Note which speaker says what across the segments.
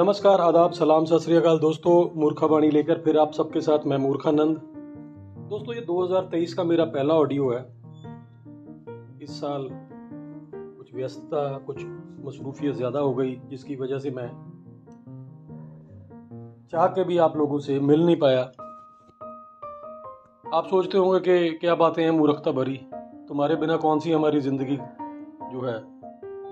Speaker 1: नमस्कार, आदाब, सलाम, सत श्रीकाल दोस्तों मूर्खा वाणी लेकर फिर आप सबके साथ मैं मूर्खानंद। दोस्तों, ये 2023 का मेरा पहला ऑडियो है। इस साल कुछ व्यस्तता, कुछ मसरूफियत ज़्यादा हो गई, जिसकी वजह से मैं चाह के भी आप लोगों से मिल नहीं पाया। आप सोचते होंगे कि क्या बातें हैं मूर्खता भरी। तुम्हारे बिना कौन सी हमारी ज़िंदगी जो है,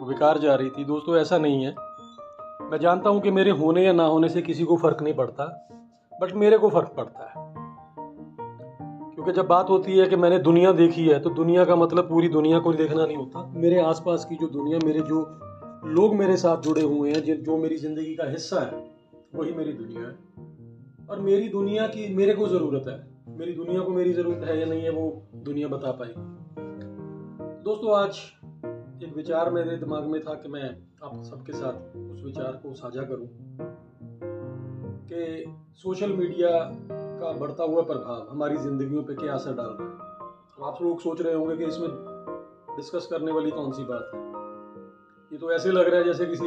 Speaker 1: वो बेकार जा रही थी। दोस्तों, ऐसा नहीं है। मैं जानता हूँ कि मेरे होने या ना होने से किसी को फ़र्क नहीं पड़ता, बट मेरे को फ़र्क पड़ता है। क्योंकि जब बात होती है कि मैंने दुनिया देखी है तो दुनिया का मतलब पूरी दुनिया को देखना नहीं होता। मेरे आसपास की जो दुनिया, मेरे जो लोग मेरे साथ जुड़े हुए हैं जो मेरी ज़िंदगी का हिस्सा है, वही मेरी दुनिया है। और मेरी दुनिया की, मेरे को ज़रूरत है। मेरी दुनिया को मेरी ज़रूरत है या नहीं है, वो दुनिया बता पाएगी। दोस्तों, आज एक विचार मेरे दिमाग में था कि मैं आप सबके साथ उस विचार को साझा करूँ कि सोशल मीडिया का बढ़ता हुआ प्रभाव हमारी जिंदगियों पे क्या असर डाल रहा है? आप लोग सोच रहे होंगे कि इसमें डिस्कस करने वाली कौन सी बात है? ये तो ऐसे लग रहा है जैसे किसी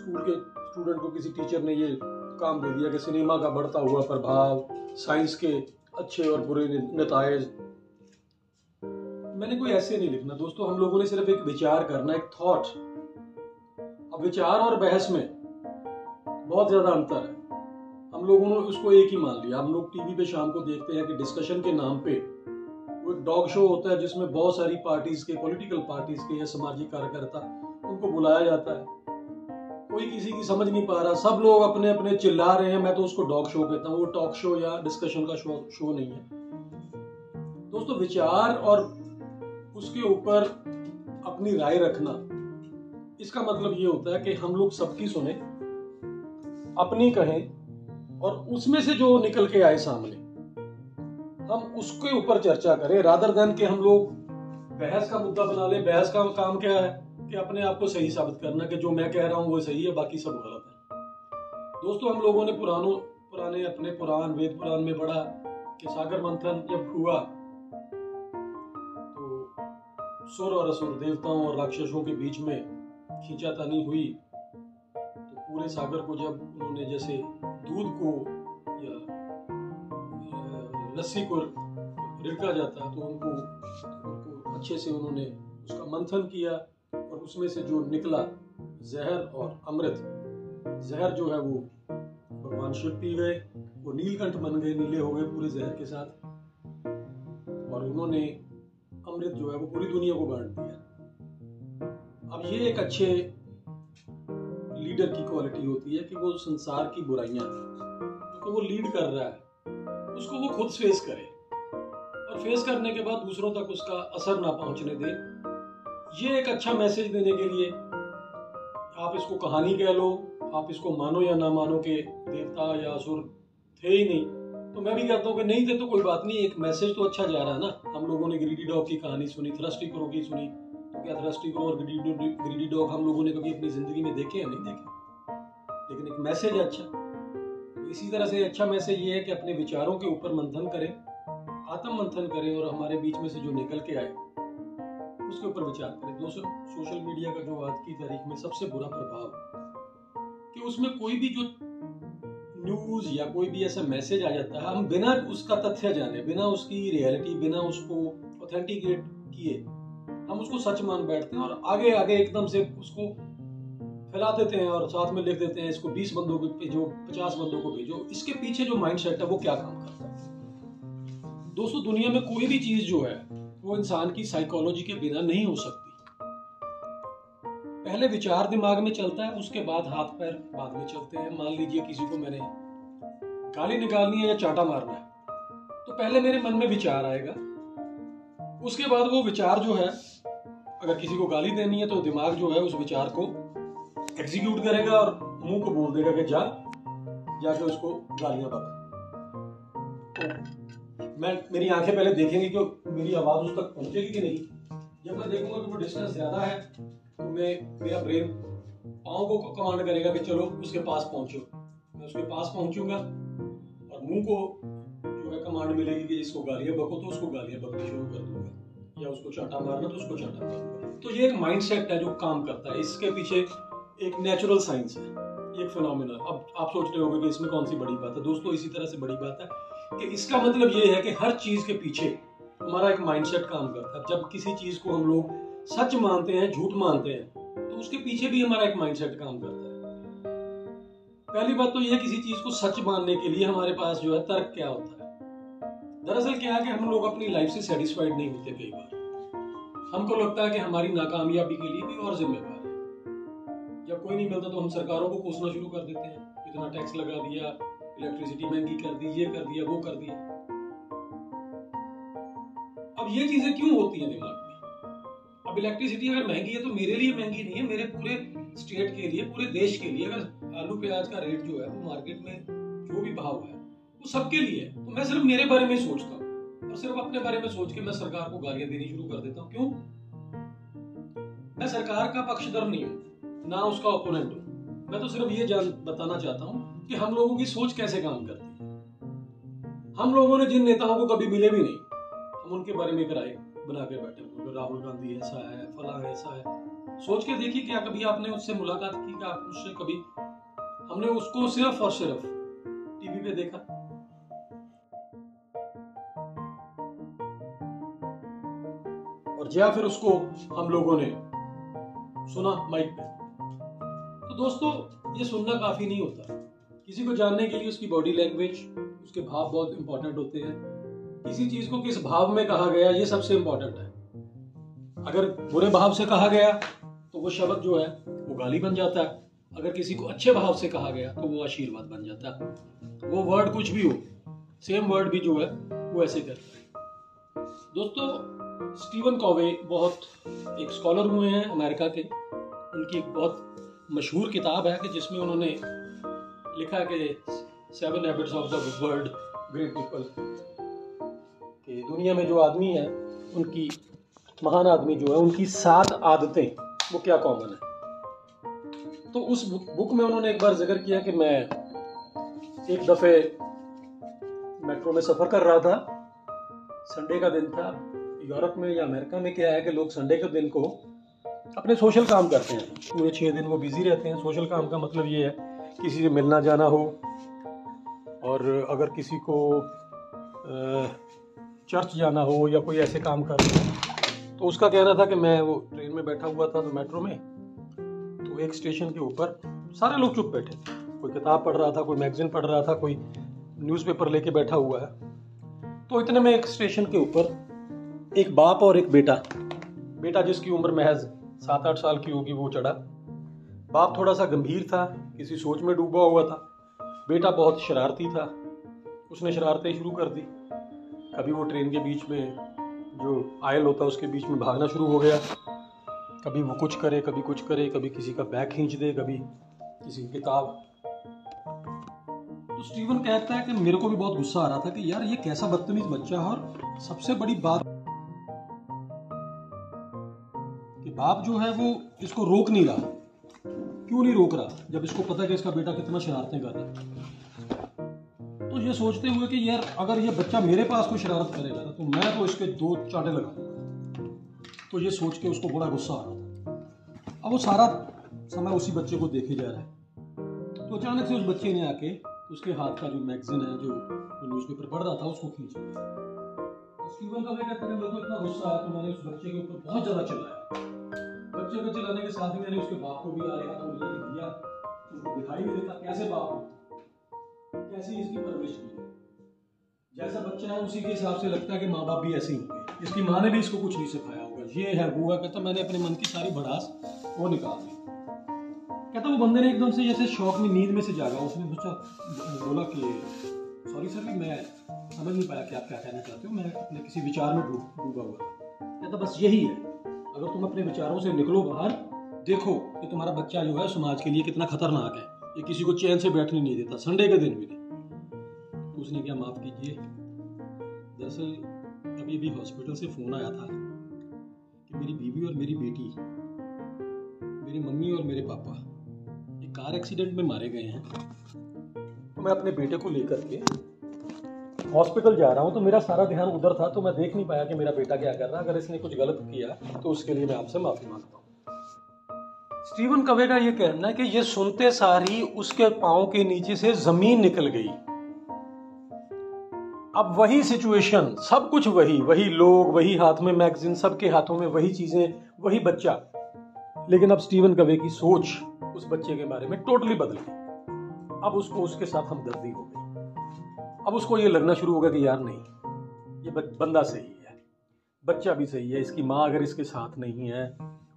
Speaker 1: स्कूल के स्टूडेंट को किसी टीचर ने ये काम दे दिया कि सिनेमा का बढ़ता हुआ प्रभाव साइंस के अच्छे और बुरे नतज मैंने कोई ऐसे नहीं लिखना। दोस्तों, हम लोगों ने सिर्फ़ एक विचार करना, एक थॉट अब विचार और बहस में बहुत ज़्यादा अंतर है। हम लोगों ने उसको एक ही मान लिया। हम लोग टीवी पे शाम को देखते हैं कि डिस्कशन के नाम पे वो एक डॉग शो होता है जिसमें बहुत सारी पार्टीज़ के पॉलिटिकल पार्टीज़ के या सामाजिक कार्यकर्ता उनको बुलाया जाता है। कोई किसी की समझ नहीं पा रहा। सब लोग अपने अपने चिल्ला रहे हैं। मैं तो उसको डॉग शो कहता हूँ। वो टॉक शो या डिस्कशन का शो शो नहीं है। दोस्तों, विचार और उसके ऊपर अपनी राय रखना इसका मतलब ये होता है कि हम लोग सबकी सुने, अपनी कहें और उसमें से जो निकल के आए सामने। हम उसके ऊपर चर्चा करें रादर देन के हम लोग बहस का मुद्दा बना ले, बहस का काम क्या है, कि अपने आप को सही साबित करना, कि जो मैं कह रहा हूँ वो सही है, बाकी सब गलत है। दोस्तों, हम लोगों ने पुरानों, पुराने अपने पुराण, वेद पुराण में पढ़ा कि सागर मंथन जब हुआ तो सुर और असुर देवताओं और राक्षसों के बीच में खींचातानी हुई तो पूरे सागर को जब उन्होंने जैसे दूध को या लस्सी को रिड़का जाता तो उनको उनको अच्छे से उन्होंने उसका मंथन किया और उसमें से जो निकला जहर और अमृत, जहर जो है वो भगवान शिव पी गए, वो नीलकंठ बन गए, नीले हो गए पूरे जहर के साथ। और उन्होंने अमृत जो है वो पूरी दुनिया को बांट दिया। अब ये एक अच्छे लीडर की क्वालिटी होती है कि वो संसार की बुराइयाँ तो वो लीड कर रहा है, उसको वो खुद फेस करे और फेस करने के बाद दूसरों तक उसका असर ना पहुँचने दे। ये एक अच्छा मैसेज देने के लिए आप इसको कहानी कह लो, आप इसको मानो या ना मानो के देवता या असुर थे ही नहीं तो मैं भी कहता हूँ कि नहीं थे तो कोई बात नहीं, एक मैसेज तो अच्छा जा रहा है ना। हम लोगों ने ग्रीडी डॉग की कहानी सुनी थ्रस्टी क्रो की सुनी क्या और ग्रीडी डॉग हम लोगों ने कभी अपनी ज़िंदगी में देखे या नहीं देखे? लेकिन एक मैसेज है अच्छा। तो इसी तरह से अच्छा मैसेज ये है कि अपने विचारों के ऊपर मंथन करें आत्म मंथन करें और हमारे बीच में से जो निकल के आए, उसके ऊपर विचार करें। दोस्तों सोशल मीडिया का जो आज की तारीख में सबसे बुरा प्रभाव, कि उसमें कोई भी जो न्यूज़ या कोई भी ऐसा मैसेज आ जाता है, हम बिना उसका तथ्य जाने, बिना उसकी रियलिटी बिना उसको ऑथेंटिकेट किए हम उसको सच मान बैठते हैं और आगे आगे एकदम से उसको फैला देते हैं और साथ में लिख देते हैं, इसको 20 बंदों को भेजो 50 बंदों को भेजो। इसके पीछे जो माइंड सेट है, वो क्या काम करता है? दोस्तों, दुनिया में कोई भी चीज़ जो है, वो इंसान की साइकोलॉजी के बिना नहीं हो सकती। पहले विचार दिमाग में चलता है, उसके बाद हाथ पैर बाद में चलते हैं। मान लीजिए किसी को मैंने गाली निकालनी है या चाटा मारना है तो पहले मेरे मन में विचार आएगा। उसके बाद वो विचार जो है अगर किसी को गाली देनी है तो दिमाग जो है उस विचार को एग्जीक्यूट करेगा और मुँह को बोल देगा कि जा, जाके उसको गालियाँ बक तो मैं, मेरी आँखें पहले देखेंगे कि मेरी आवाज़ उस तक पहुंचेगी कि नहीं। जब मैं देखूँगा कि वो डिस्टेंस ज़्यादा है तो मैं, मेरा ब्रेन पाओ को कमांड करेगा कि चलो उसके पास पहुंचो। मैं उसके पास पहुंचूँगा और मुँह को जो है कमांड मिलेगी कि इसको गालियाँ बको तो उसको गालियाँ बकनी शुरू कर दूँगा। या उसको चाटा मारना तो उसको चाटा मारूँगा तो ये एक माइंड सेट है जो काम करता है। इसके पीछे एक नेचुरल साइंस है। एक फिनोमिना अब आप सोच रहे होंगे कि इसमें कौन सी बड़ी बात है? दोस्तों, इसी तरह से बड़ी बात है कि इसका मतलब ये है कि हर चीज़ के पीछे हमारा एक माइंडसेट काम करता है। जब किसी चीज़ को हम लोग सच मानते हैं, झूठ मानते हैं तो उसके पीछे भी हमारा एक माइंडसेट काम करता है। पहली बात तो यह किसी चीज़ को सच मानने के लिए हमारे पास जो है तर्क क्या होता है? दरअसल क्या है कि हम लोग अपनी लाइफ से सेटिस्फाइड नहीं होते कई बार। हमको लगता है कि हमारी नाकामयाबी के लिए भी और जिम्मेवार है। जब कोई नहीं मिलता तो हम सरकारों को कोसना शुरू कर देते हैं। इतना टैक्स लगा दिया इलेक्ट्रिसिटी महँगी कर दी, ये कर दिया, वो कर दिया। अब ये चीज़ें क्यों होती हैं दिमाग में? अब इलेक्ट्रिसिटी अगर महँगी है तो मेरे लिए महँगी नहीं है, मेरे पूरे स्टेट के लिए, पूरे देश के लिए। अगर आलू प्याज का रेट जो है वो मार्केट में जो भी भाव है वो सबके लिए है। तो मैं सिर्फ़ मेरे बारे में सोचता हूँ। और सिर्फ़ अपने बारे में सोच के मैं सरकार को गालियाँ देनी शुरू कर देता हूँ। क्यों? मैं सरकार का पक्षधर नहीं हूँ, ना उसका ओपोनेंट हूँ। मैं तो सिर्फ़ ये जान, बताना चाहता हूँ कि हम लोगों की सोच कैसे काम करती है। हम लोगों ने जिन नेताओं को कभी मिले भी नहीं, हम उनके बारे में कराए बना के बैठे हुए राहुल गांधी ऐसा है, फला ऐसा है, सोच के देखिए क्या कभी आपने उससे मुलाकात की, क्या उससे कभी हमने उसको सिर्फ़ और सिर्फ़ टीवी पे देखा? और या फिर उसको हम लोगों ने सुना माइक पे। तो दोस्तों, ये सुनना काफ़ी नहीं होता। किसी को जानने के लिए उसकी बॉडी लैंग्वेज उसके भाव बहुत इंपॉर्टेंट होते हैं। किसी चीज़ को किस भाव में कहा गया, ये सबसे इंपॉर्टेंट है। अगर बुरे भाव से कहा गया तो वो शब्द जो है, वो गाली बन जाता है। अगर किसी को अच्छे भाव से कहा गया तो वो आशीर्वाद बन जाता है। वो वर्ड कुछ भी हो सेम वर्ड भी जो है, वो ऐसे करता है। दोस्तों स्टीवन कॉवे बहुत एक स्कॉलर हुए हैं अमेरिका के। उनकी एक बहुत मशहूर किताब है कि जिसमें उन्होंने लिखा कि seven habits of the world great people कि दुनिया में जो आदमी है, उनकी, महान आदमी जो है, उनकी सात आदतें, वो क्या कॉमन है? तो उस बुक में उन्होंने एक बार ज़िक्र किया कि मैं एक दफे मेट्रो में सफ़र कर रहा था। संडे का दिन था। यूरोप में या अमेरिका में क्या है कि लोग संडे के दिन को अपने सोशल काम करते हैं। पूरे छः दिन वो बिज़ी रहते हैं। सोशल काम का मतलब ये है, किसी से मिलना जाना हो और अगर किसी को चर्च जाना हो या कोई ऐसे काम करना हो तो उसका कहना था कि मैं वो ट्रेन में बैठा हुआ था तो मेट्रो में तो एक स्टेशन के ऊपर सारे लोग चुप बैठे कोई किताब पढ़ रहा था, कोई मैगजीन पढ़ रहा था, कोई न्यूज़पेपर लेके बैठा हुआ है। तो इतने में एक स्टेशन के ऊपर एक बाप और एक बेटा। बेटा जिसकी उम्र महज सात आठ साल की होगी, वो चढ़ा। बाप थोड़ा सा गंभीर था, किसी सोच में डूबा हुआ था। बेटा बहुत शरारती था। उसने शरारतें शुरू कर दी। कभी वो ट्रेन के बीच में जो आयल होता है उसके बीच में भागना शुरू हो गया। कभी वो कुछ करे, कभी कुछ करे, कभी किसी का बैग खींच दे, कभी किसी की किताब। तो स्टीवन कहता है कि मेरे को भी बहुत गुस्सा आ रहा था कि यार, ये कैसा बदतमीज बच्चा है और सबसे बड़ी बात बाप जो है वो इसको रोक नहीं रहा। क्यों नहीं रोक रहा? जब इसको पता कि इसका बेटा कितना शरारतें कर रहा है। तो ये सोचते हुए कि यार, अगर ये बच्चा मेरे पास कोई शरारत करेगा तो मैं तो इसके दो चाटे लगा तो ये सोच के उसको बड़ा गुस्सा आ रहा था। अब वो सारा समय उसी बच्चे को देखे जा रहा है। तो अचानक से उस बच्चे ने आके उसके हाथ का जो मैगजीन है, जो न्यूज़ पेपर पढ़ रहा था, उसको खींच स्टीवन का कहता है मेरे को इतना गुस्सा आया तो मैंने उस बच्चे के ऊपर बहुत ज़्यादा चिल्लाया। बच्चे को चिल्लाने के साथ ही मैंने उसके बाप को भी आ रहा था मुझे दिया। उसको दिखाई नहीं देता। कैसे बाप? हो कैसी इसकी परवरिश की जैसा बच्चा है, उसी के हिसाब से लगता है कि माँ बाप भी ऐसे ही होंगे। इसकी माँ ने भी इसको कुछ नहीं सिखाया होगा। ये है, वो है, कहता मैंने अपने मन की सारी भड़ास वो निकाल दी। कहता वो बंदे ने एकदम से जैसे शौक में, नींद में से जागा। उसने सोचा, बोला कि सॉरी सर भी मैं समझ नहीं पाया कि आप क्या कहना चाहते हो। मैं अपने किसी विचार में डूबा हुआ कहता, बस यही है। अगर तुम अपने विचारों से निकलो बाहर, देखो कि तुम्हारा बच्चा जो है समाज के लिए कितना खतरनाक है। ये किसी को चैन से बैठने नहीं देता, संडे के दिन भी नहीं। उसने क्या माफ़ कीजिए? दरअसल, अभी अभी हॉस्पिटल से फ़ोन आया था कि मेरी बीवी और मेरी बेटी, मेरी मम्मी और मेरे पापा, एक कार एक्सीडेंट में मारे गए हैं। तो मैं अपने बेटे को लेकर के हॉस्पिटल जा रहा हूँ तो मेरा सारा ध्यान उधर था तो मैं देख नहीं पाया कि मेरा बेटा क्या कर रहा है। अगर इसने कुछ गलत किया तो उसके लिए मैं आपसे माफ़ी माँगता हूँ। स्टीवन कवे का यह कहना है कि ये सुनते सारी उसके पाँव के नीचे से ज़मीन निकल गई। अब वही सिचुएशन, सब कुछ वही वही लोग, वही हाथ में मैगजीन, सबके हाथों में वही चीज़ें, वही बच्चा। लेकिन अब स्टीवन कवे की सोच उस बच्चे के बारे में टोटली बदल गई। अब उसको उसके साथ हमदर्दी हो गई। अब उसको ये लगना शुरू होगा कि यार नहीं, ये बंदा सही है। बच्चा भी सही है, इसकी माँ अगर इसके साथ नहीं है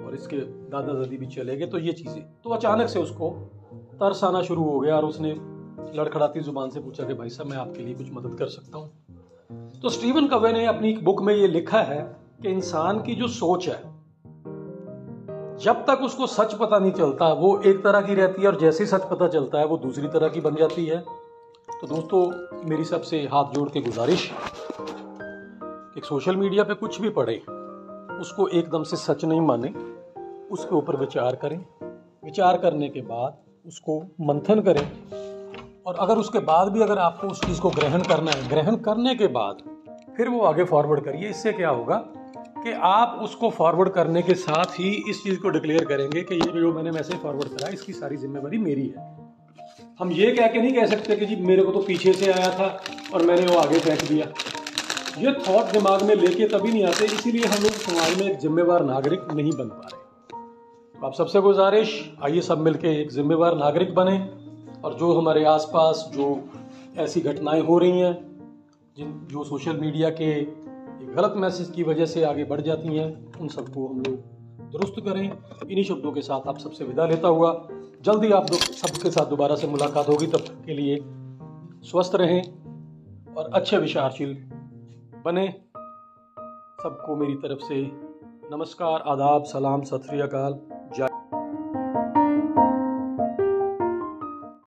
Speaker 1: और इसके दादा दादी भी चले गए तो ये चीज़ें। तो अचानक से उसको तरस आना शुरू हो गया और उसने लड़खड़ाती ज़ुबान से पूछा कि भाई साहब, मैं आपके लिए कुछ मदद कर सकता हूँ। तो स्टीवन कवे ने अपनी एक बुक में ये लिखा है कि इंसान की जो सोच है, जब तक उसको सच पता नहीं चलता, वो एक तरह की रहती है और जैसे ही सच पता चलता है, वो दूसरी तरह की बन जाती है। तो दोस्तों, मेरी सबसे हाथ जोड़ के गुजारिश कि सोशल मीडिया पे कुछ भी पढ़े, उसको एकदम से सच नहीं माने, उसके ऊपर विचार करें। विचार करने के बाद उसको मंथन करें। और अगर उसके बाद भी अगर आपको उस चीज़ को ग्रहण करना है, ग्रहण करने के बाद फिर वो आगे फॉरवर्ड करिए। इससे क्या होगा कि आप उसको फॉरवर्ड करने के साथ ही इस चीज़ को डिक्लेयर करेंगे कि ये जो मैंने मैसेज फॉरवर्ड करा, इसकी सारी जिम्मेवारी मेरी है। हम ये कह के नहीं कह सकते कि जी मेरे को तो पीछे से आया था और मैंने वो आगे फेंक दिया। ये थॉट दिमाग में लेके तभी नहीं आते, इसीलिए हम लोग समाज में एक जिम्मेवार नागरिक नहीं बन पा रहे। तो आप सबसे गुजारिश, आइए सब मिलके एक जिम्मेवार नागरिक बने और जो हमारे आसपास जो ऐसी घटनाएँ हो रही हैं, जिन, जो सोशल मीडिया के गलत मैसेज की वजह से आगे बढ़ जाती हैं, उन सबको हम लोग दुरुस्त करें। इन्हीं शब्दों के साथ आप सबसे विदा लेता हुआ, जल्दी आप सबके साथ दोबारा से मुलाकात होगी, तब के लिए स्वस्थ रहें और अच्छे विचारशील बने। सबको मेरी तरफ़ से नमस्कार, आदाब, सलाम, सत श्री अकाल, जय